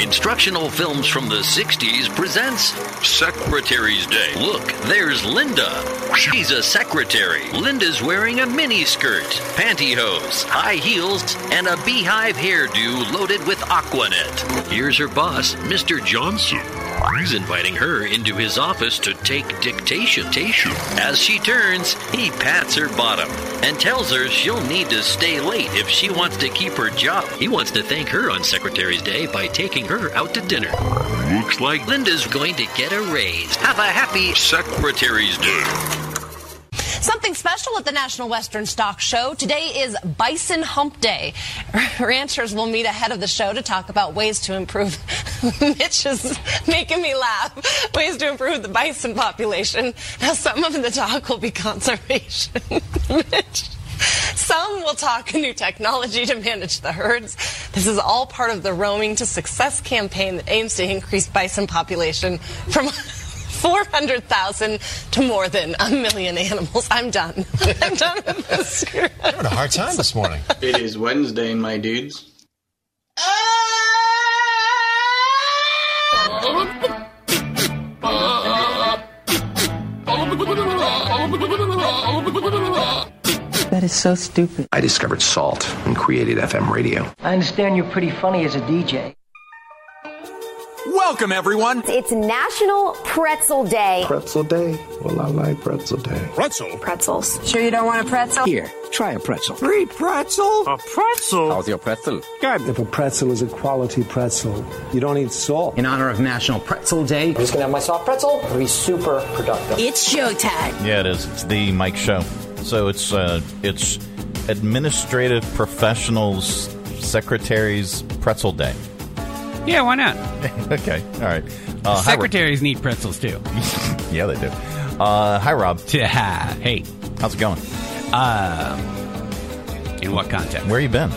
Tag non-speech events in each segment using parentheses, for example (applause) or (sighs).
Instructional Films from the 60s presents Secretary's Day. Look, there's Linda. She's a secretary. Linda's wearing a mini skirt, pantyhose, high heels, and a beehive hairdo loaded with Aquanet. Here's her boss, Mr. Johnson. He's inviting her into his office to take dictation. As she turns, he pats her bottom and tells her she'll need to stay late if she wants to keep her job. He wants to thank her on Secretary's Day by taking her out to dinner. Looks like Linda's going to get a raise. Have a happy Secretary's Day. Something special at the National Western Stock Show. Today is Bison Hump Day. (laughs) Ranchers will meet ahead of the show to talk about ways to improve. (laughs) Mitch is making me laugh. Ways to improve the bison population. Now, some of the talk will be conservation. (laughs) Mitch. Some will talk new technology to manage the herds. This is all part of the Roaming to Success campaign that aims to increase bison population from 400,000 to more than a million animals. I'm done. (laughs) I'm done with this. You're having a hard time this morning. It is Wednesday, my dudes. That is so stupid. I discovered salt and created FM radio. I understand you're pretty funny as a DJ. Welcome, everyone. It's National Pretzel Day. Pretzel day? Well, I like pretzel day. Pretzel. Pretzels. Sure you don't want a pretzel? Here, try a pretzel. Free pretzel. A pretzel? How's your pretzel? Good. If a pretzel is a quality pretzel, you don't need salt. In honor of National Pretzel Day, I'm just gonna have my soft pretzel. It'll be super productive. It's showtime. Yeah, it is. It's the Mike Show. So it's uh, it's administrative professionals secretaries pretzel day. Yeah, why not? (laughs) okay, all right. Uh, hi, Secretaries need pretzels too. (laughs) Yeah, they do. Uh, hi, Rob. (laughs) Hey, How's it going? um, in what context? Where you been?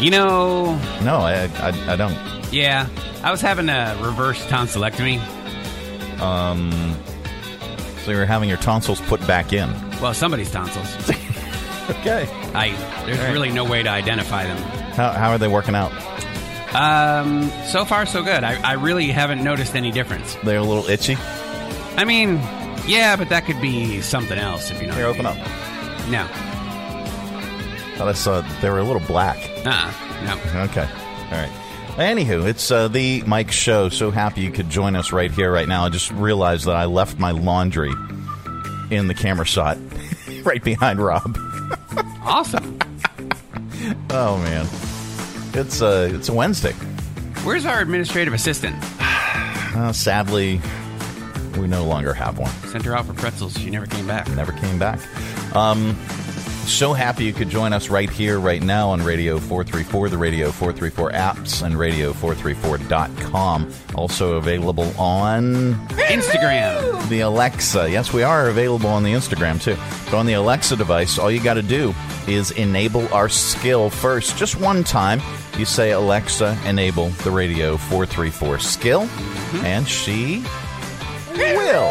You know, No, I, I, I don't. yeah, I was having a reverse tonsillectomy. Um, so you're having your tonsils put back in. Well, somebody's tonsils. Okay. I there's really no way to identify them. How, how are they working out? Um, so far so good. I, I really haven't noticed any difference. They're a little itchy. I mean, yeah, but that could be something else if you know. Here, what open I up. mean. No. Thought I saw they were a little black. Uh. No. Okay. All right. Anywho, it's uh, the Mike Show. So happy you could join us right here, right now. I just realized that I left my laundry in the camera shot, (laughs) right behind Rob. (laughs) Awesome. Oh man, it's a it's a Wednesday. Where's our administrative assistant? (sighs) Uh, sadly, we no longer have one. Sent her out for pretzels. She never came back. Never came back. Um, so happy you could join us right here, right now on Radio 434, the Radio 434 apps, and Radio434.com. Also available on Instagram. the Alexa. Yes, we are available on the Instagram too. But on the Alexa device, all you got to do is enable our skill first. Just one time, you say, Alexa, enable the Radio 434 skill, and she will.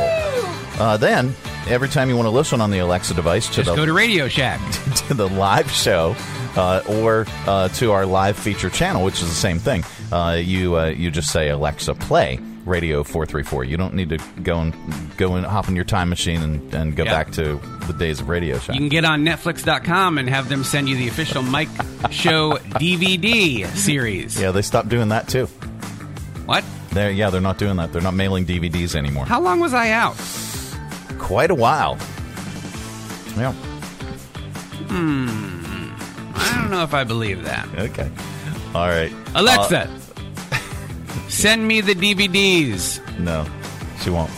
Uh, then, every time you want to listen on the Alexa device to Just the go to Radio Shack. (laughs) to the live show uh, or uh, to our live feature channel, which is the same thing. Uh, you uh, you just say Alexa play Radio four three four. You don't need to go and go and hop in your time machine and, and go Yep. back to the days of Radio Shack. You can get on Netflix.com and have them send you the official Mike Show DVD series. yeah, they stopped doing that too. What? They're, yeah, they're not doing that. They're not mailing DVDs anymore. How long was I out? Quite a while. Yeah. Hmm. I don't know if I believe that. Okay. All right. Alexa, (laughs) send me the DVDs. No, she won't.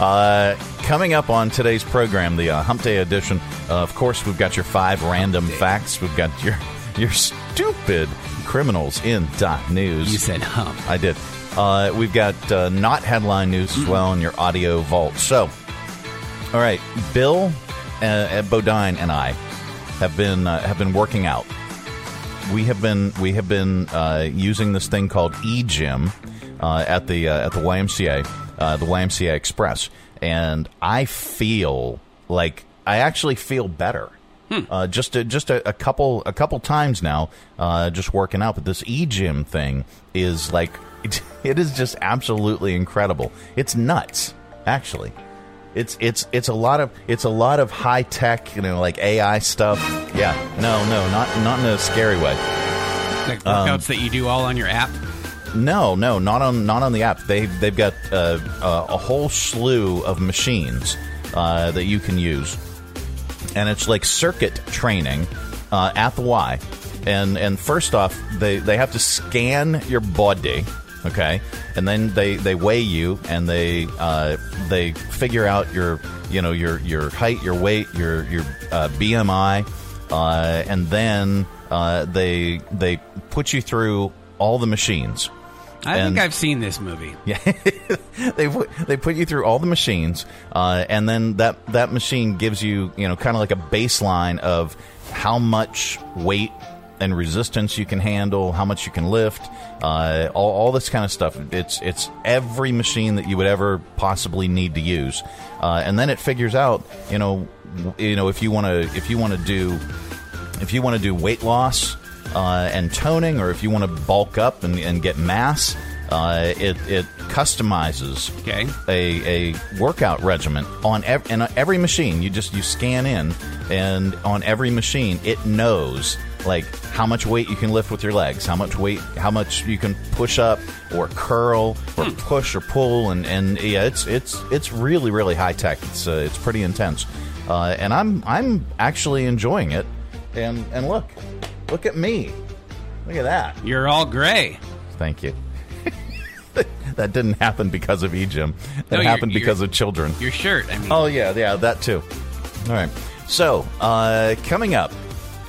Uh, coming up on today's program, the uh, Hump Day edition. Uh, of course, we've got your five random facts. We've got your your stupid criminals in dot news. You said hump. I did. Uh, we've got uh, not headline news as well in your audio vault. So, all right, Bill uh, uh, Bodine and I have been uh, have been working out. We have been we have been uh, using this thing called eGym uh, at the uh, at the YMCA, uh, the YMCA Express, and I feel like I actually feel better. uh, just a, just a, a couple a couple times now, uh, just working out. But this e gym thing is like it, (laughs) it is just absolutely incredible. It's nuts, actually. It's it's it's a lot of it's a lot of high tech, you know, like AI stuff. Yeah, no, no, not not in a scary way. Like workouts that you do all on your app. No, no, not on not on the app. They've they've got uh, uh, a whole slew of machines uh, that you can use, and it's like circuit training uh, at the Y. And and first off, they they have to scan your body, okay, and then they they weigh you and they uh, they figure out your you know your your height, your weight, your your uh, BMI, uh, and then uh, they they put you through all the machines. I And- think I've seen this movie. (laughs) Yeah, they put they put you through all the machines, uh, and then that that machine gives you you know kind of like a baseline of how much weight and resistance you can handle, how much you can lift, uh, all, all this kind of stuff. It's it's every machine that you would ever possibly need to use, uh, and then it figures out you know you know if you want to if you want to do if you want to do weight loss uh, and toning, or if you want to bulk up and, and get mass, uh, it, it customizes Okay. a, a workout regimen on ev- every machine. You just you scan in, and on every machine, it knows like how much weight you can lift with your legs, how much weight, how much you can push up or curl or push or pull, and, and yeah, it's it's it's really really high tech. It's uh, it's pretty intense, uh, and I'm I'm actually enjoying it. And and look, look at me, look at that. You're all gray. Thank you. (laughs) that didn't happen because of eGym. That No, happened your- because of children. Your shirt. I mean, Oh yeah, yeah, that too. All right. So uh, coming up,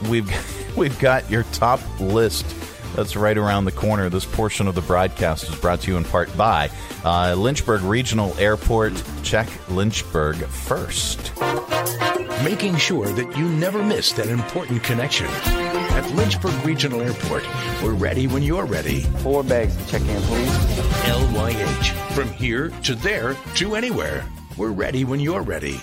we've (laughs) we've got your top list. That's right around the corner. This portion of the broadcast is brought to you in part by uh, Lynchburg Regional Airport. Check Lynchburg first. making sure that you never miss that important connection. At Lynchburg Regional Airport, we're ready when you're ready. Four bags to check in, please. LYH. From here to there to anywhere. We're ready when you're ready.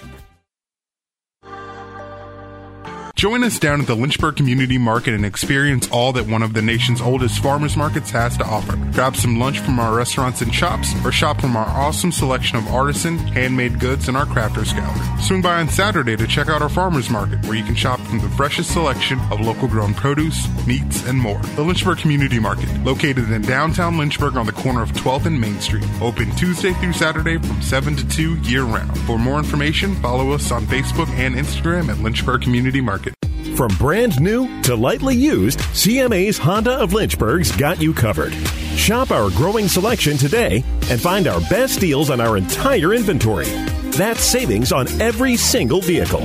Join us down at the Lynchburg Community Market and experience all that one of the nation's oldest farmers markets has to offer. Grab some lunch from our restaurants and shops, or shop from our awesome selection of artisan, handmade goods and our crafters gallery. Swing by on Saturday to check out our farmers market, where you can shop from the freshest selection of local grown produce, meats, and more. The Lynchburg Community Market, located in downtown Lynchburg on the corner of 12th and Main Street, open Tuesday through Saturday from 7 to 2 year round. For more information, follow us on Facebook and Instagram at Lynchburg Community Market. From brand new to lightly used, CMA's Honda of Lynchburg's got you covered. Shop our growing selection today and find our best deals on our entire inventory. That's savings on every single vehicle.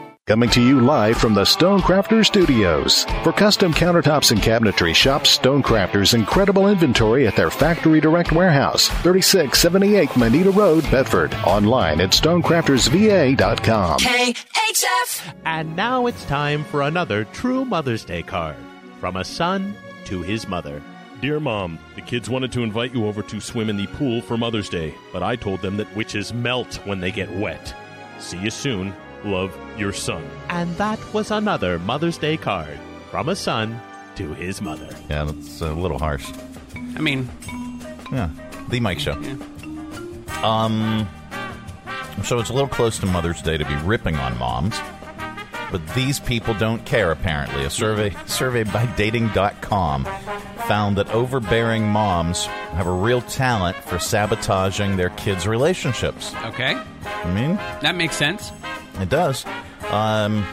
Coming to you live from the Stonecrafter Studios. For custom countertops and cabinetry, shop Stonecrafter's incredible inventory at their Factory Direct Warehouse, 3678 Manita Road, Bedford. Online at stonecraftersva.com. KHF! And now it's time for another true Mother's Day card from a son to his mother. Dear Mom, the kids wanted to invite you over to swim in the pool for Mother's Day, but I told them that witches melt when they get wet. See you soon. Love, your son. And that was another Mother's Day card from a son to his mother. Yeah, that's a little harsh. I mean, Yeah, the Mike Show. Yeah. Um, so it's a little close to Mother's Day to be ripping on moms, but these people don't care. Apparently, a survey survey by Dating.com found that overbearing moms have a real talent for sabotaging their kids' relationships. okay. I mean, That makes sense. It does. Um,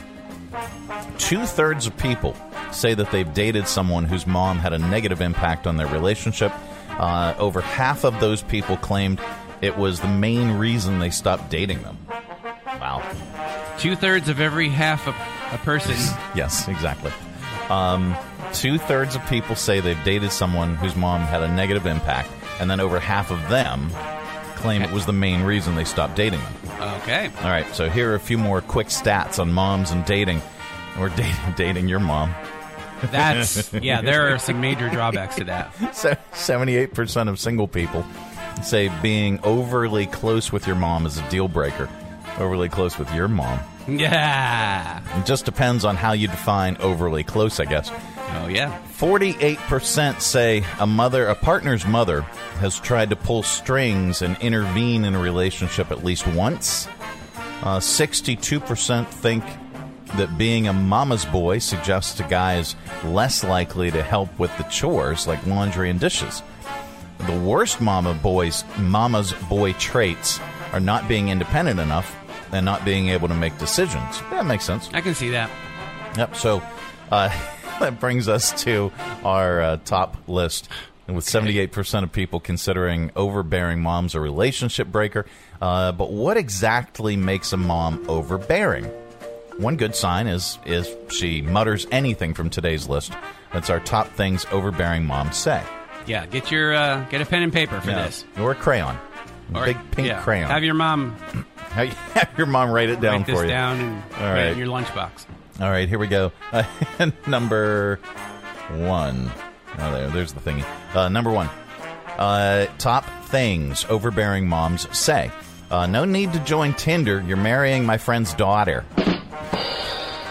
Two thirds of people say that they've dated someone whose mom had a negative impact on their relationship. Uh, over half of those people claimed it was the main reason they stopped dating them. Wow. Two thirds of every half a, a person. (laughs) yes, exactly. Um, Two thirds of people say they've dated someone whose mom had a negative impact, and then over half of them claim it was the main reason they stopped dating them. Okay. All right, so here are a few more quick stats on moms and dating. We're dating, (laughs) dating your mom. That's (laughs) yeah. There are some major drawbacks to that. (laughs) So, Seventy-eight percent of single people say being overly close with your mom is a deal breaker. Overly close with your mom. Yeah. It just depends on how you define overly close, I guess. Oh yeah. Forty-eight percent say a mother, a partner's mother, has tried to pull strings and intervene in a relationship at least once. Uh, Sixty-two percent think that being a mama's boy suggests a guy is less likely to help with the chores like laundry and dishes. The worst mama boys, mama's boy traits are not being independent enough and not being able to make decisions. That makes sense. I can see that. Yep. So uh, (laughs) that brings us to our uh, top list. And with 78% of people considering overbearing moms a relationship breaker. Uh, but what exactly makes a mom overbearing? One good sign is is she mutters anything from today's list. That's our top things overbearing moms say. Yeah, get your uh, get a pen and paper for Yeah. this. Or a crayon. Or- Big pink yeah. crayon. Have your mom Have (laughs) have your mom write it down write this for you. down and All put it right. in your lunchbox. All right, here we go. (laughs) number one. Oh, there, there's the thingy. Uh, number one. Uh, top things overbearing moms say. Uh, no need to join Tinder. You're marrying my friend's daughter.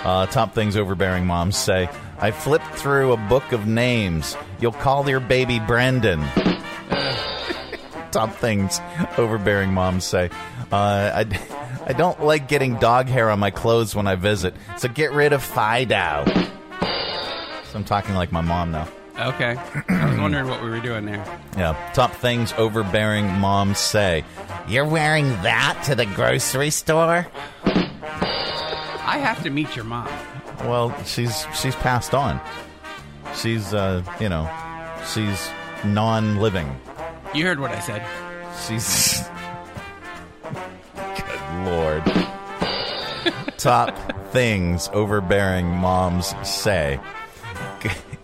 Uh, top things overbearing moms say. I flipped through a book of names. You'll call your baby Brendan. (laughs) top things overbearing moms say. Uh, I, (laughs) I don't like getting dog hair on my clothes when I visit, so get rid of Fido. So I'm talking like my mom now. Okay. I was wondering what we were doing there. Yeah. Top things overbearing moms say. You're wearing that to the grocery store? I have to meet your mom. Well, she's she's passed on. She's uh, you know, she's non-living. You heard what I said. She's lord. Top things overbearing moms say.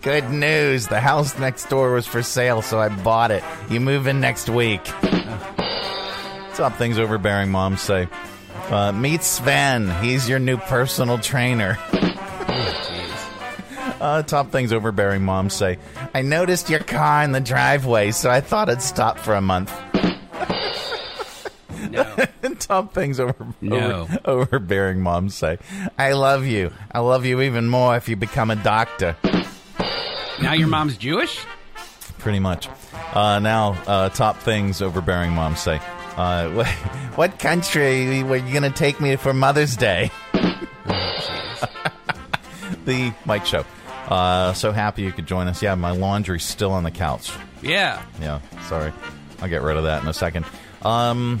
Good news. The house next door was for sale, so I bought it. You move in next week. Top things overbearing moms say. Uh, meet Sven. He's your new personal trainer. (laughs) Uh, top things overbearing moms say. I noticed your car in the driveway, so I thought I'd stop for a month. (laughs) top things over, No. over overbearing moms say. I love you. I love you even more if you become a doctor. Now your mom's Jewish? Pretty much. Uh, now, uh, top things overbearing moms say. Uh, what, (laughs) what country were you going to take me for Mother's Day? (laughs) the Mike Show. Uh, so happy you could join us. Yeah, my laundry's still on the couch. Yeah. Yeah, sorry. I'll get rid of that in a second. Um,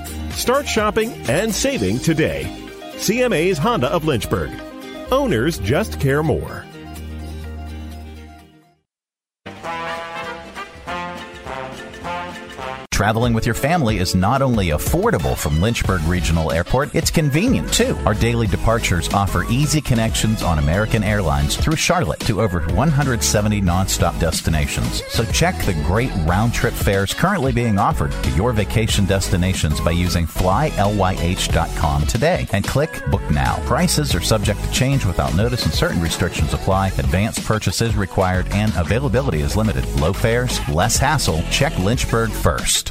Start shopping and saving today. CMA's Honda of Lynchburg. Owners just care more. Traveling with your family is not only affordable from Lynchburg Regional Airport, it's convenient too. Our daily departures offer easy connections on American Airlines through Charlotte to over 170 nonstop destinations. So check the great round trip fares currently being offered to your vacation destinations by using flylyh.com today and click book now. Prices are subject to change without notice and certain restrictions apply. Advanced purchase is required and availability is limited. Low fares, less hassle. Check Lynchburg first.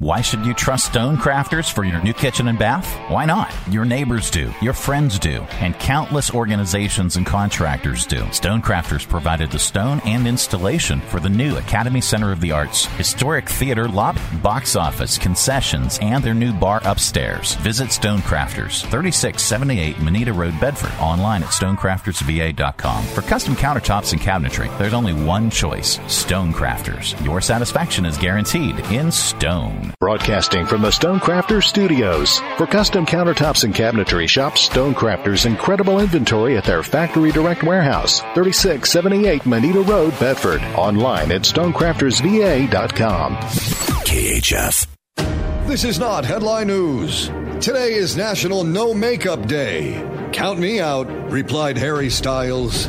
Why should you trust Stonecrafters for your new kitchen and bath? Why not? Your neighbors do, your friends do, and countless organizations and contractors do. Stonecrafters provided the stone and installation for the new Academy Center of the Arts, historic theater lobby, box office, concessions, and their new bar upstairs. Visit Stonecrafters, 3678 Manita Road, Bedford, online at stonecraftersva.com. For custom countertops and cabinetry, there's only one choice Stonecrafters. Your satisfaction is guaranteed in stone. Broadcasting from the Stonecrafters Studios. For custom countertops and cabinetry, shop Stonecrafters' incredible inventory at their Factory Direct Warehouse, 3678 Manita Road, Bedford. Online at stonecraftersva.com. KHF. This is not headline news. Today is National No Makeup Day. Count me out, replied Harry Styles.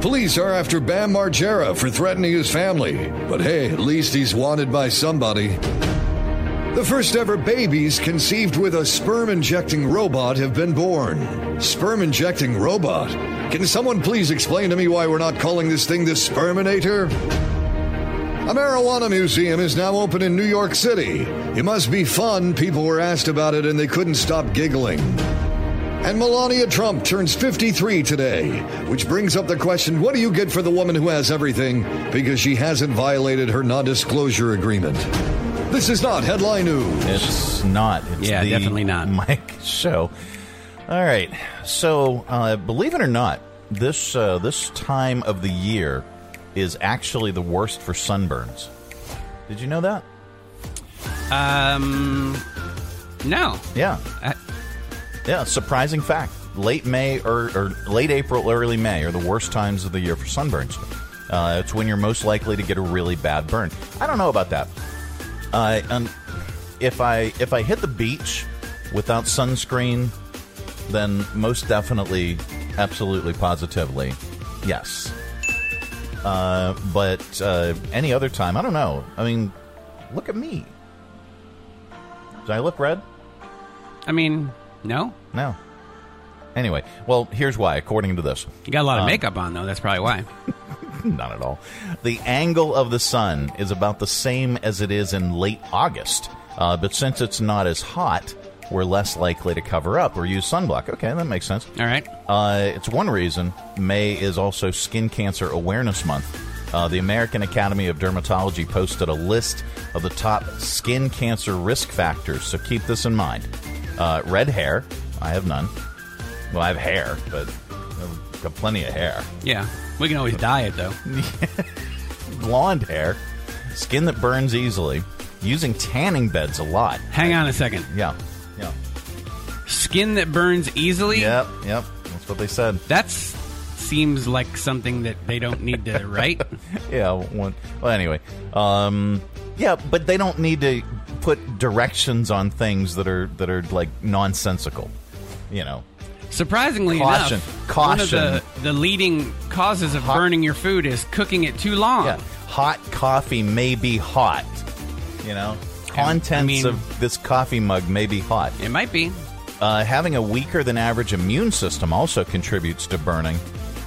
Police are after Bam Margera for threatening his family, but hey, at least he's wanted by somebody. The first ever babies conceived with a sperm injecting robot have been born. Sperm injecting robot? Can someone please explain to me why we're not calling this thing the Sperminator? A marijuana museum is now open in New York City. It must be fun. People were asked about it and they couldn't stop giggling. And Melania Trump turns 53 today, which brings up the question what do you get for the woman who has everything because she hasn't violated her non disclosure agreement? This is not headline news. It's not. It's Yeah, the definitely not. (laughs) Mike show. All right. So, uh, believe it or not, this uh, this time of the year is actually the worst for sunburns. Did you know that? Um, no. Yeah. yeah, surprising fact. Late May or, or late April, early May are the worst times of the year for sunburns. Uh, it's when you're most likely to get a really bad burn. I don't know about that. Uh, um, if I if I hit the beach without sunscreen, then most definitely, absolutely, positively, yes. Uh, but uh, any other time, I don't know. I mean, look at me. Do I look red? I mean, no. No. Anyway, well, here's why. According to this, You got a lot of Um, makeup on, though. That's probably why. (laughs) (laughs) Not at all. The angle of the sun is about the same as it is in late August, uh, but since it's not as hot, we're less likely to cover up or use sunblock. Okay, that makes sense. All right. Uh, it's one reason May is also Skin Cancer Awareness Month. Uh, the American Academy of Dermatology posted a list of the top skin cancer risk factors, so keep this in mind. Uh, red hair, I have none. Well, I have hair, but I've got plenty of hair. Yeah. We can always dye it, though. (laughs) blonde hair, skin that burns easily, using tanning beds a lot. Hang on a second. Yeah, yeah. Skin that burns easily? Yep, yep. That's what they said. That seems like something that they don't need to (laughs) write. yeah. One, well, anyway, um, yeah, but they don't need to put directions on things that are that are like nonsensical. You know. Surprisingly Caution. enough, Caution. one of the, the leading causes of burning your food is cooking it too long. Yeah, hot coffee may be hot. You know, contents mean- of this coffee mug may be hot. It might be. Uh, having a weaker than average immune system also contributes to burning.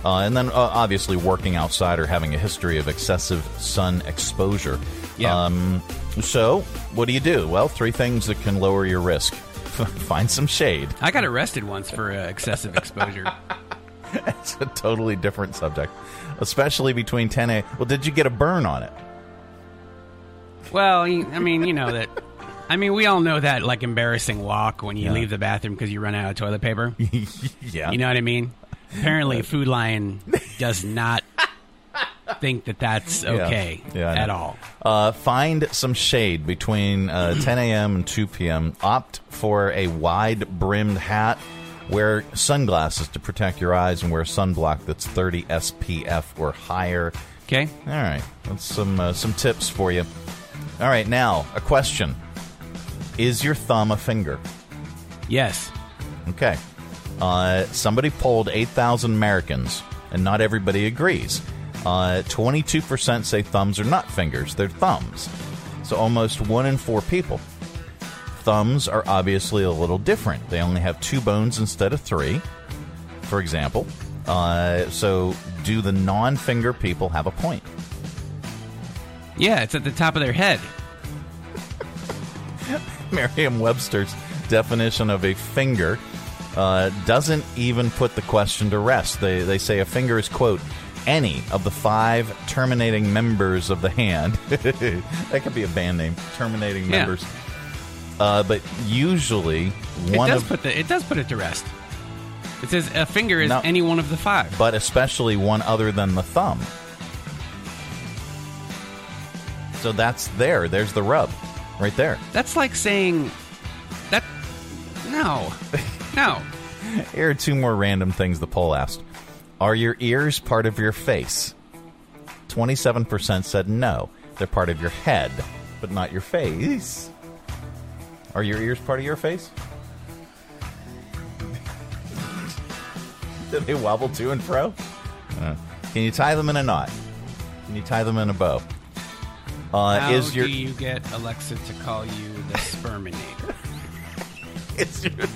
Uh, and then, uh, obviously, working outside or having a history of excessive sun exposure. Yeah. Um, so, what do you do? Well, three things that can lower your risk. (laughs) Find some shade. I got arrested once for uh, excessive exposure. (laughs) It's a totally different subject, especially between 10 a. Well, did you get a burn on it? well, I mean, you know that. I mean, we all know that like embarrassing walk when you Yeah. leave the bathroom because you run out of toilet paper. (laughs) yeah. You know what I mean? Apparently, Food Lion does not think that that's okay Yeah, I at all. Uh, find some shade between uh, (clears throat) 10 a.m. and 2 p.m. Opt for a wide brimmed hat. Wear sunglasses to protect your eyes and wear sunblock that's 30 SPF or higher. Okay. All right. That's some uh, some tips for you. All right. Now, a question: Is your thumb a finger? Yes. Okay. Uh, somebody polled 8,000 Americans, and not everybody agrees. Uh, 22% say thumbs are not fingers, they're thumbs. So almost one in four people. Thumbs are obviously a little different. They only have two bones instead of three, for example. Uh, so, do the non finger people have a point? Yeah, it's at the top of their head. (laughs) Merriam Webster's definition of a finger uh, doesn't even put the question to rest. They, they say a finger is, quote, any of the five terminating members of the hand. (laughs) that could be a band name, terminating Yeah. members. Uh, but usually, It one does of put the it does put it to rest. It says a finger is No. any one of the five. but especially one other than the thumb. So that's there. There's the rub, right there. That's like saying that. No, no. (laughs) Here are two more random things the poll asked. Are your ears part of your face? 27% said no. They're part of your head, but not your face. Are your ears part of your face? Do (laughs) they wobble to and fro? Uh, can you tie them in a knot? Can you tie them in a bow? Uh, How is your do you get Alexa to call you the sperminator? (laughs) is your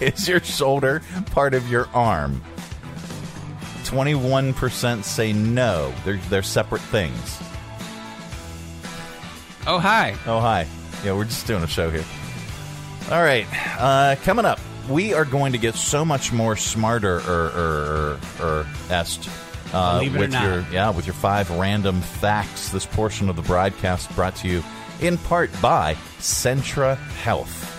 is your shoulder part of your arm? Twenty-one percent say no. They're they're separate things. oh hi. Oh hi. Yeah, we're just doing a show here. All right, uh, coming up, we are going to get so much more smarter or or, or, or est. Uh, Believe it or with your yeah with your five random facts. This portion of the broadcast brought to you in part by Centra Health.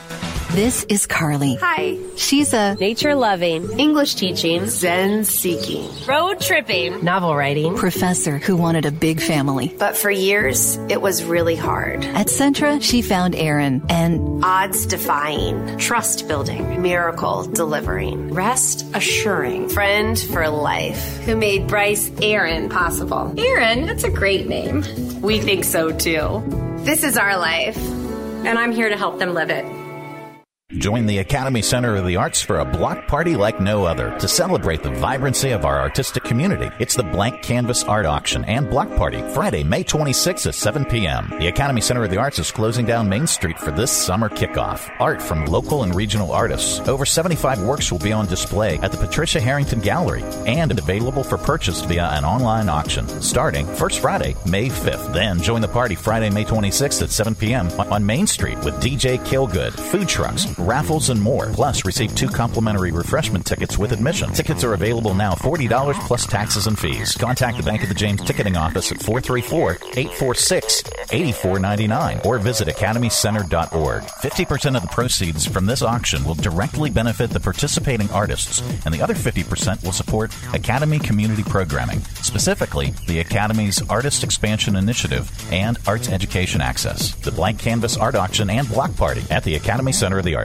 This is Carly. Hi. She's a Nature loving, English teaching, Zen seeking. road tripping, Novel writing. professor who wanted a big family. but for years, it was really hard. At Centra, she found Aaron and Odds defying, trust building, miracle delivering, rest assuring, friend for life, who made Bryce Aaron possible. Aaron, that's a great name. We think so too. This is our life, and I'm here to help them live it. Join the Academy Center of the Arts for a block party like no other to celebrate the vibrancy of our artistic community. It's the Blank Canvas Art Auction and Block Party, Friday, May 26th at 7 p.m. The Academy Center of the Arts is closing down Main Street for this summer kickoff. Art from local and regional artists. Over 75 works will be on display at the Patricia Harrington Gallery and available for purchase via an online auction starting first Friday, May 5th. Then join the party Friday, May 26th at 7 p.m. on- Main Street with DJ Killgood, food trucks, raffles, and more. Plus, receive two complimentary refreshment tickets with admission. Tickets are available now $40 plus taxes and fees. Contact the Bank of the James ticketing office at 434-846-8499 or visit academycenter.org. 50% of the proceeds from this auction will directly benefit the participating artists, and the other 50% will support Academy community programming, specifically the Academy's Artist Expansion Initiative and Arts Education Access. The Blank Canvas Art Auction and Block Party at the Academy Center of the Arts.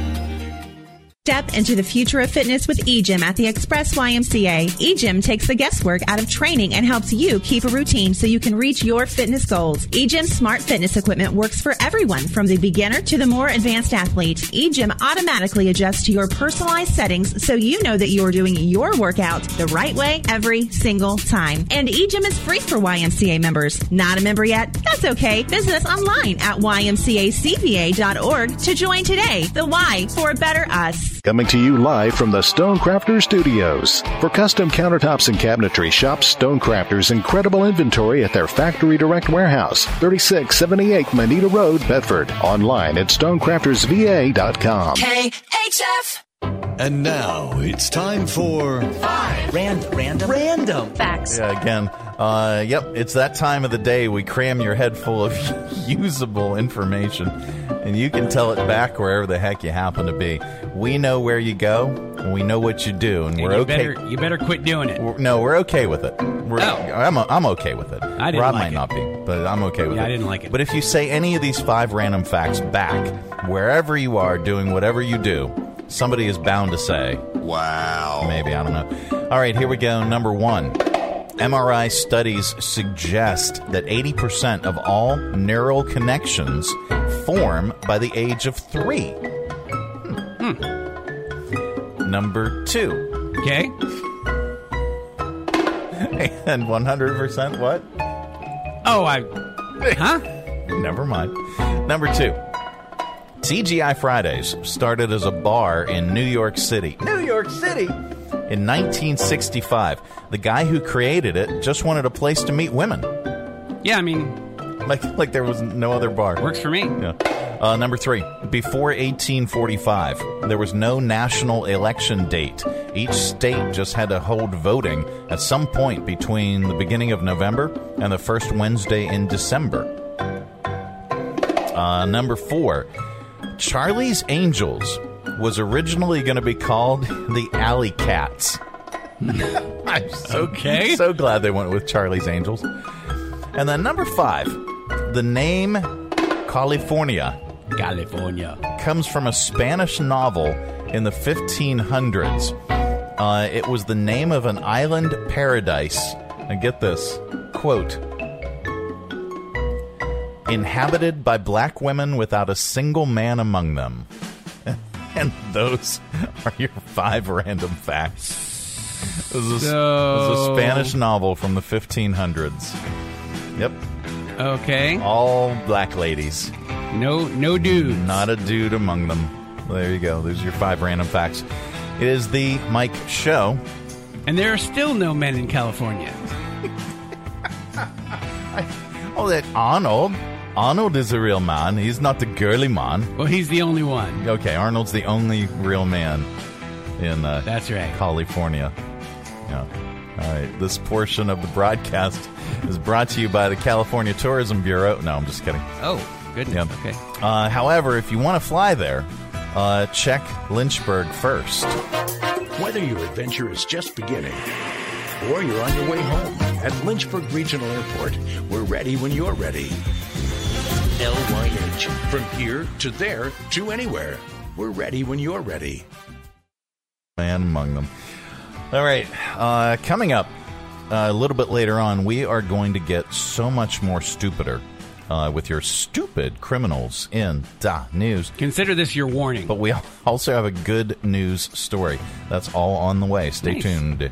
Step into the future of fitness with eGym at the Express YMCA. eGym takes the guesswork out of training and helps you keep a routine so you can reach your fitness goals. eGym's smart fitness equipment works for everyone from the beginner to the more advanced athlete. eGym automatically adjusts to your personalized settings so you know that you're doing your workout the right way every single time. And eGym is free for YMCA members. Not a member yet? That's okay. Visit us online at ymcacva.org to join today. The Y for a better us. Coming to you live from the Stonecrafter Studios. For custom countertops and cabinetry, shop Stonecrafter's incredible inventory at their Factory Direct Warehouse, 3678 Manita Road, Bedford. Online at stonecraftersva.com. KHF. And now it's time for Random, random, random facts. Yeah, again, Uh, yep, it's that time of the day we cram your head full of (laughs) usable information, and you can tell it back wherever the heck you happen to be. We know where you go, and we know what you do, and, And we're you okay. Better, you better quit doing it. we're- no, we're okay with it. We're, Oh. I'm, I'm okay with it. I didn't Rob like might it. not be, but I'm okay with Yeah, it. I didn't like it. But if you say any of these five random facts back, wherever you are doing whatever you do, somebody is bound to say, Wow. Maybe, I don't know. All right, here we go. Number one. MRI studies suggest that 80% of all neural connections form by the age of three. Hmm. Number two. Okay. (laughs) And 100% what? Oh, I. Huh? Never mind. Number two. TGI Fridays started as a bar in New York City. New York City? In 1965. The guy who created it just wanted a place to meet women. Yeah, I mean, Like, (laughs) like there was no other bar. works for me. Yeah. Uh, number three, before 1845, there was no national election date. Each state just had to hold voting at some point between the beginning of November and the first Wednesday in December. Uh, number four, Charlie's Angels was originally going to be called the Alley Cats. (laughs) I'm so, Okay. so glad they went with Charlie's Angels. And then number five, the name California California. comes from a Spanish novel in the 1500s. Uh, it was the name of an island paradise. And get this quote inhabited by black women without a single man among them. (laughs) and those are your five random facts. This is, a, this is a Spanish novel from the 1500s. Yep. Okay. All black ladies. No, no dude. Not a dude among them. There you go. There's your five random facts. It is the Mike Show. And there are still no men in California. (laughs) Oh, that Arnold. Arnold is a real man. He's not the girly man. Well, he's the only one. Okay, Arnold's the only real man in uh, That's right. California. Yeah. All right. This portion of the broadcast is brought to you by the California Tourism Bureau. No, I'm just kidding. Oh, goodness. Yeah. Okay. Uh, however, if you want to fly there, uh, check Lynchburg first. Whether your adventure is just beginning or you're on your way home, at Lynchburg Regional Airport, we're ready when you're ready. LYH. From here to there to anywhere. We're ready when you're ready. man among them. All right, uh, coming up uh, a little bit later on, we are going to get so much more stupider uh, with your stupid criminals in the news. Consider this your warning. But we (laughs) also have a good news story. That's all on the way. Stay Nice. tuned.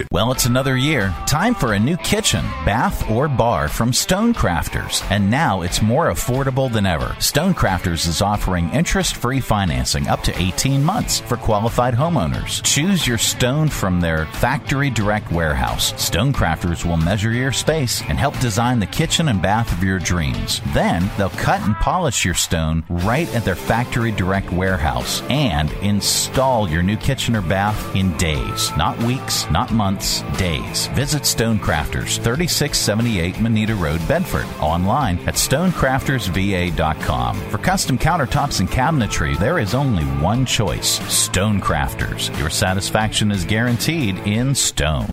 Well, it's another year. Time for a new kitchen, bath, or bar from Stonecrafters. And now it's more affordable than ever. Stonecrafters is offering interest free financing up to 18 months for qualified homeowners. Choose your stone from their factory direct warehouse. Stonecrafters will measure your space and help design the kitchen and bath of your dreams. Then they'll cut and polish your stone right at their factory direct warehouse and install your new kitchen or bath in days, not weeks, not months, days. Visit Stonecrafters, 3678 Manita Road, Bedford. Online at stonecraftersva.com. For custom countertops and cabinetry, there is only one choice Stonecrafters. Your satisfaction is guaranteed in stone.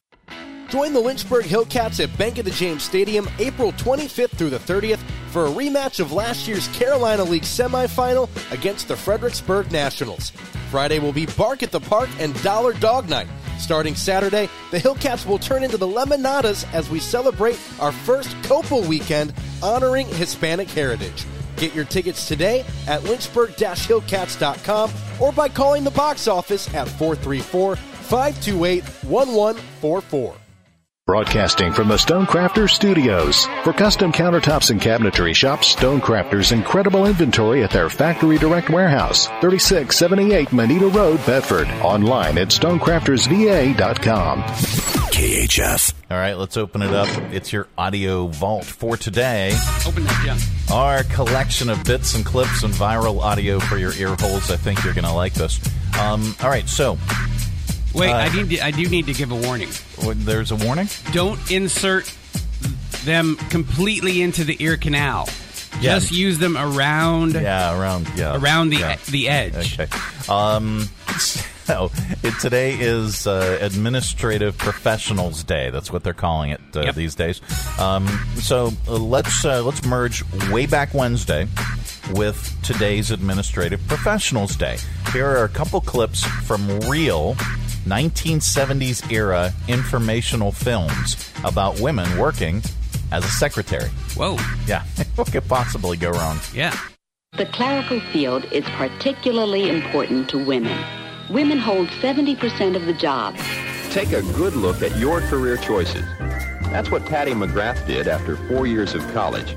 Join the Lynchburg Hillcats at Bank of the James Stadium April 25th through the 30th for a rematch of last year's Carolina League semifinal against the Fredericksburg Nationals. Friday will be Bark at the Park and Dollar Dog Night. Starting Saturday, the Hillcats will turn into the Lemonadas as we celebrate our first Copal weekend honoring Hispanic heritage. Get your tickets today at lynchburg-hillcats.com or by calling the box office at 434 528 1144. Broadcasting from the Stonecrafters Studios. For custom countertops and cabinetry, shop Stonecrafters' incredible inventory at their Factory Direct Warehouse, 3678 Manita Road, Bedford. Online at stonecraftersva.com. KHF. All right, let's open it up. It's your audio vault for today. Open that junk. Our collection of bits and clips and viral audio for your ear holes. I think you're going to like this. Um, all right, so Wait, Uh, I need to, I do need to give a warning. There's a warning. Don't insert them completely into the ear canal. Yeah. Just use them around. Yeah, around yeah Around the yeah. the edge. Okay. Um, (laughs) so it, today is uh, Administrative Professionals Day. That's what they're calling it uh, these days. Um, so uh, let's uh, let's merge way back Wednesday with today's Administrative Professionals Day. Here are a couple clips from real 1970s era informational films about women working as a secretary. Whoa. Yeah. (laughs) what could possibly go wrong? Yeah. The clerical field is particularly important to women. Women hold 70% of the jobs. Take a good look at your career choices. That's what Patty McGrath did after four years of college.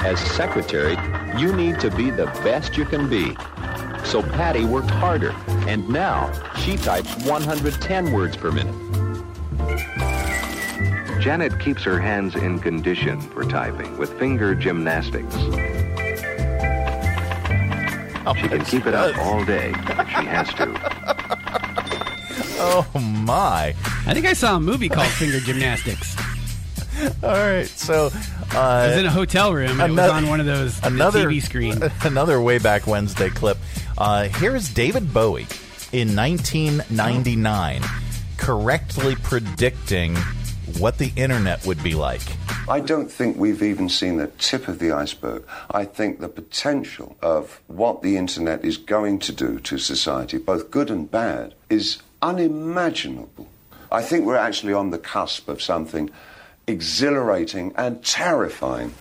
As secretary, you need to be the best you can be. So Patty worked harder, and now she types 110 words per minute. Janet keeps her hands in condition for typing with finger gymnastics. she can keep it up all day if she has to. (laughs) Oh my! I think I saw a movie called Finger Gymnastics. (laughs) All right, so uh, It was in a hotel room. and It was on one of those the another TV screen. (laughs) Another way back Wednesday clip. Uh, here's David Bowie in 1999, correctly predicting what the internet would be like. I don't think we've even seen the tip of the iceberg. I think the potential of what the internet is going to do to society, both good and bad, is unimaginable. I think we're actually on the cusp of something exhilarating and terrifying.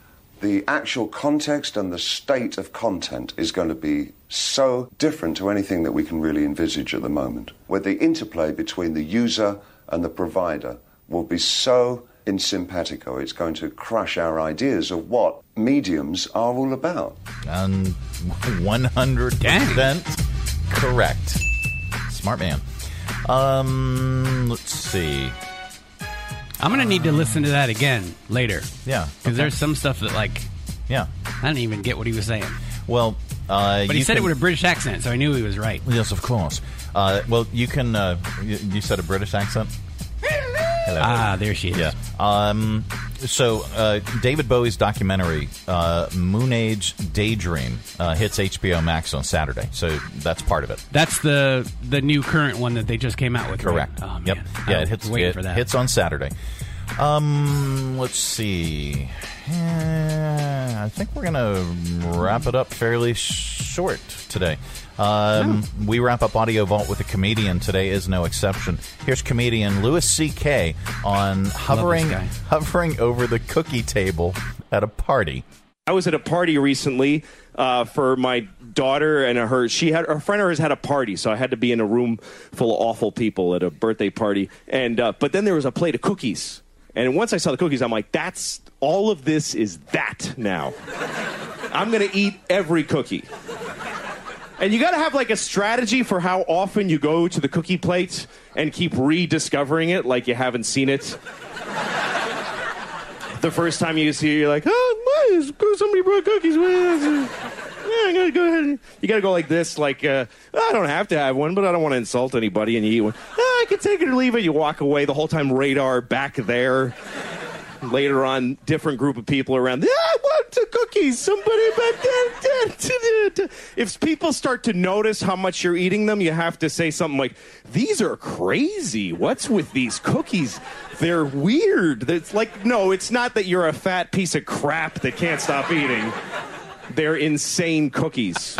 The actual context and the state of content is going to be so different to anything that we can really envisage at the moment, where the interplay between the user and the provider will be so in simpatico, it's going to crush our ideas of what mediums are all about. And 100% correct. Smart man. Um, let's see. I'm gonna need to listen to that again later. Yeah, because okay. there's some stuff that like, yeah, I didn't even get what he was saying. Well, uh, But he you said it with a British accent, so I knew he was right. Yes, of course. Uh, well, you can. Uh, you, you said a British accent. Hello. Ah, there she is. Yeah. Um, so uh, David Bowie's documentary uh, Moon Age Daydream uh, hits HBO Max on Saturday. So that's part of it. That's the the new current one that they just came out with. right? Correct. Oh, man. Yep. Yeah, it hits. it for that. hits on Saturday. Um, let's see. Eh, I think we're gonna wrap it up fairly short today. Um, We wrap up Audio Vault with a comedian. Today is no exception. Here's comedian Louis C.K. on hovering hovering over the cookie table at a party. I was at a party recently uh, for my daughter and her. She had a friend of hers had a party, so I had to be in a room full of awful people at a birthday party. And uh, but then there was a plate of cookies, and once I saw the cookies, I'm like, "That's all of this is that now." I'm gonna eat every cookie. And you got to have like a strategy for how often you go to the cookie plate and keep rediscovering it like you haven't seen it. the first time you see it, you're like, oh, my, somebody brought cookies. Yeah, I gotta go ahead. You gotta go like this, like, uh, I don't have to have one, but I don't want to insult anybody, and you eat one. "Ah, I can take it or leave it. You walk away the whole time. Radar back there. Later on, different group of people around. "Ah, I want the cookies. Somebody, but (laughs) if people start to notice how much you're eating them, you have to say something like, "These are crazy. What's with these cookies? They're weird." It's like, no, it's not that you're a fat piece of crap that can't stop eating. They're insane cookies.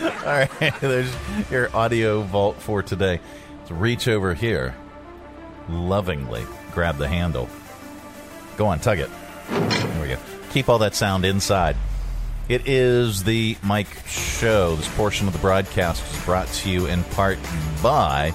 All right, (laughs) there's your audio vault for today. So reach over here, lovingly grab the handle. Go on, tug it. There we go. Keep all that sound inside. It is the Mike Show. This portion of the broadcast is brought to you in part by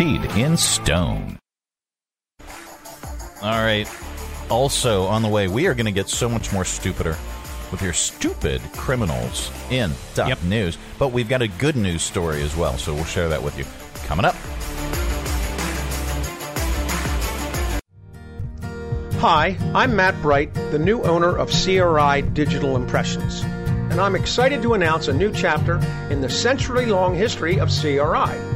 in stone. All right. Also, on the way, we are going to get so much more stupider with your stupid criminals in top news. But we've got a good news story as well, so we'll share that with you coming up. Hi, I'm Matt Bright, the new owner of CRI Digital Impressions, and I'm excited to announce a new chapter in the century long history of CRI.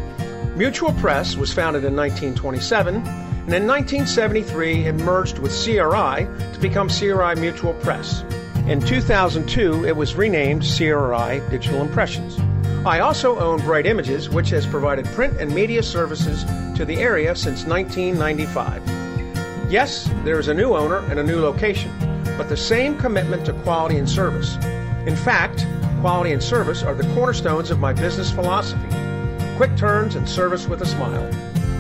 Mutual Press was founded in 1927, and in 1973 it merged with CRI to become CRI Mutual Press. In 2002, it was renamed CRI Digital Impressions. I also own Bright Images, which has provided print and media services to the area since 1995. Yes, there is a new owner and a new location, but the same commitment to quality and service. In fact, quality and service are the cornerstones of my business philosophy. Quick turns and service with a smile.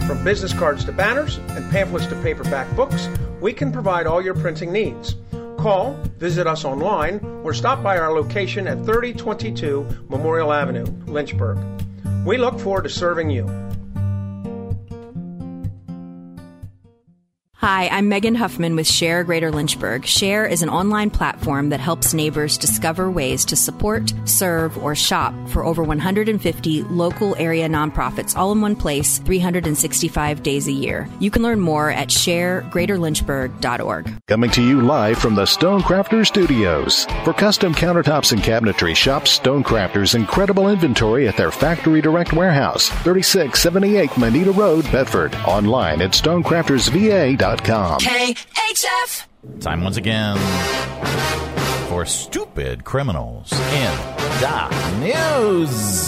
From business cards to banners and pamphlets to paperback books, we can provide all your printing needs. Call, visit us online, or stop by our location at 3022 Memorial Avenue, Lynchburg. We look forward to serving you. Hi, I'm Megan Huffman with Share Greater Lynchburg. Share is an online platform that helps neighbors discover ways to support, serve, or shop for over 150 local area nonprofits all in one place 365 days a year. You can learn more at sharegreaterlynchburg.org. Coming to you live from the Stonecrafters Studios. For custom countertops and cabinetry, shop Stonecrafters' incredible inventory at their Factory Direct Warehouse, 3678 Moneta Road, Bedford. Online at stonecraftersva.com. KHF. Time once again for stupid criminals in the news.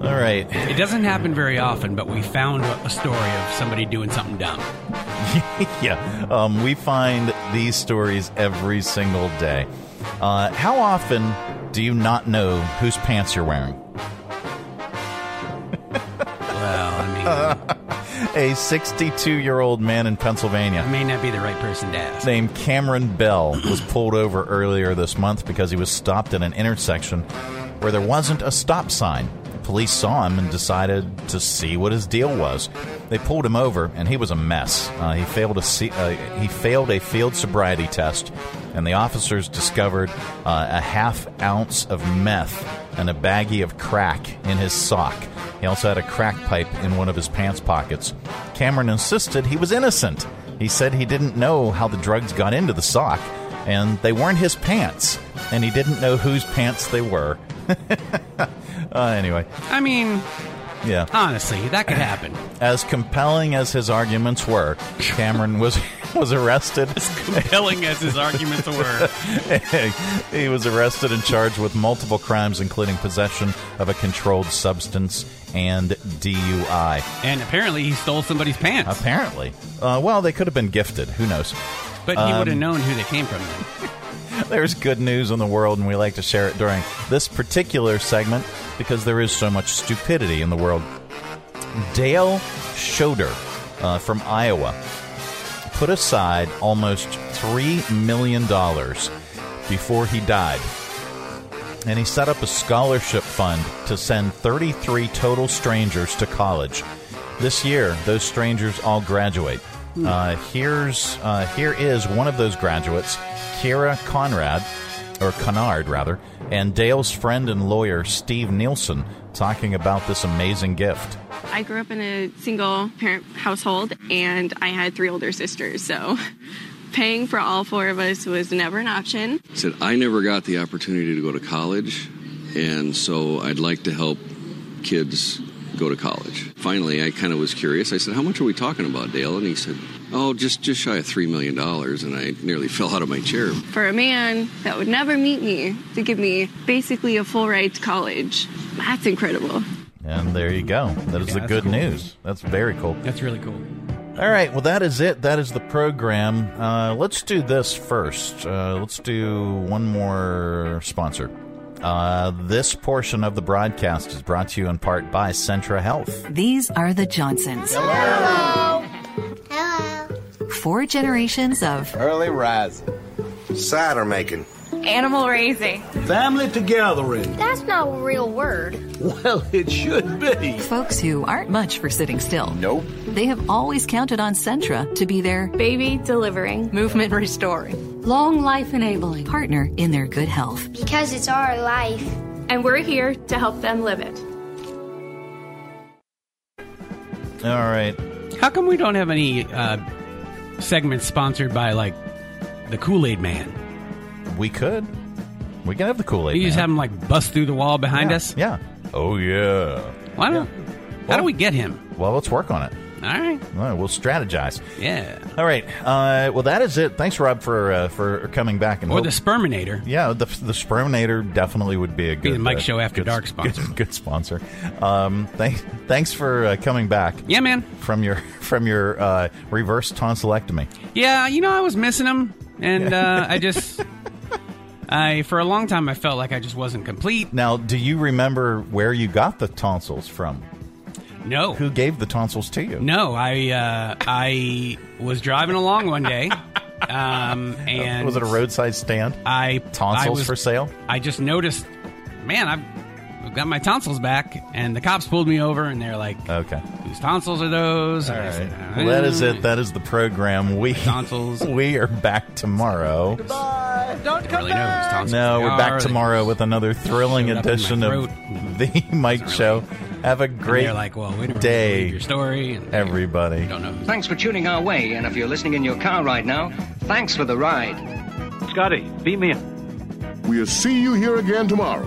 All right. It doesn't happen very often, but we found a story of somebody doing something dumb. (laughs) yeah, um, we find these stories every single day. Uh, how often do you not know whose pants you're wearing? well, I mean, (laughs) a 62 year old man in Pennsylvania. may not be the right person to ask. Named Cameron Bell was pulled over earlier this month because he was stopped at an intersection where there wasn't a stop sign. Police saw him and decided to see what his deal was. They pulled him over, and he was a mess. Uh, he failed a uh, he failed a field sobriety test, and the officers discovered uh, a half ounce of meth and a baggie of crack in his sock. He also had a crack pipe in one of his pants pockets. Cameron insisted he was innocent. He said he didn't know how the drugs got into the sock, and they weren't his pants, and he didn't know whose pants they were. (laughs) uh, anyway, I mean, yeah. honestly, that could happen. As compelling as his arguments were, Cameron was (laughs) was arrested. As compelling as his arguments were. (laughs) he was arrested and charged with multiple crimes, including possession of a controlled substance and DUI. And apparently, he stole somebody's pants. Apparently, uh, well, they could have been gifted. Who knows? But he would have Um, known who they came from. Then. (laughs) There's good news in the world, and we like to share it during this particular segment because there is so much stupidity in the world. Dale Schroeder uh, from Iowa put aside almost $3 million before he died. And he set up a scholarship fund to send 33 total strangers to college. This year, those strangers all graduate. Uh, here's uh, here is one of those graduates, Kira Conrad, or Conard rather, and Dale's friend and lawyer Steve Nielsen talking about this amazing gift. I grew up in a single parent household and I had three older sisters, so (laughs) paying for all four of us was never an option. I said I never got the opportunity to go to college, and so I'd like to help kids go to college. Finally, I kind of was curious. I said, "How much are we talking about, Dale?" And he said, "Oh, just just shy of three million dollars." And I nearly (laughs) fell out of my chair. For a man that would never meet me to give me basically a full ride to college, that's incredible. And there you go. That is Yeah, the good cool. news. That's very cool. That's really cool. All right, well, that is it. That is the program. Uh, let's do this first. Uh, let's do one more sponsor. Uh, this portion of the broadcast is brought to you in part by Centra Health. These are the Johnsons. Hello. Four generations of Early rising. Cider making. Animal raising. Family togethering. That's not a real word. Well, it should be. folks who aren't much for sitting still. Nope. They have always counted on Centra to be their Baby delivering. movement restoring, long life enabling partner in their good health. Because it's our life. And we're here to help them live it. All right. How come we don't have any uh, segments sponsored by like the Kool Aid Man? We could. We can have the Kool Aid. You just have him like bust through the wall behind Yeah, us. Yeah. Oh yeah. Why don't? How do we get him? Well, let's work on it. All right. All right, we'll strategize. Yeah. All right. Uh, well, that is it. Thanks, Rob, for uh, for coming back and Or hope- the Sperminator. Yeah, the the Sperminator definitely would be a good Be the Mike uh, Show After good- Dark sponsor. Good, (laughs) good sponsor. Um, thanks thanks for uh, coming back. Yeah, man. From your (laughs) from your uh, reverse tonsillectomy. Yeah, you know, I was missing him, and (laughs) uh, I just, I for a long time I felt like I just wasn't complete. Now, do you remember where you got the tonsils from? No. Who gave the tonsils to you? No, I uh, I was driving along one day, (laughs) um, and was it a roadside stand? I Tonsils I was- for sale? I just noticed, man, I've, I've got my tonsils back, and the cops pulled me over, and they're like, "Okay, whose tonsils are those?" All And I right. said, Well, that is it. That is the program. We Tonsils. (laughs) we are back tomorrow. Goodbye. Don't really know whose No, they we're are. back tomorrow with another thrilling showed up in my edition of the Mike Show. Have a great they're like, well, we don't really day, your story. And everybody. don't know. Thanks for tuning our way, and if you're listening in your car right now, thanks for the ride. Scotty, beat me up. We'll see you here again tomorrow.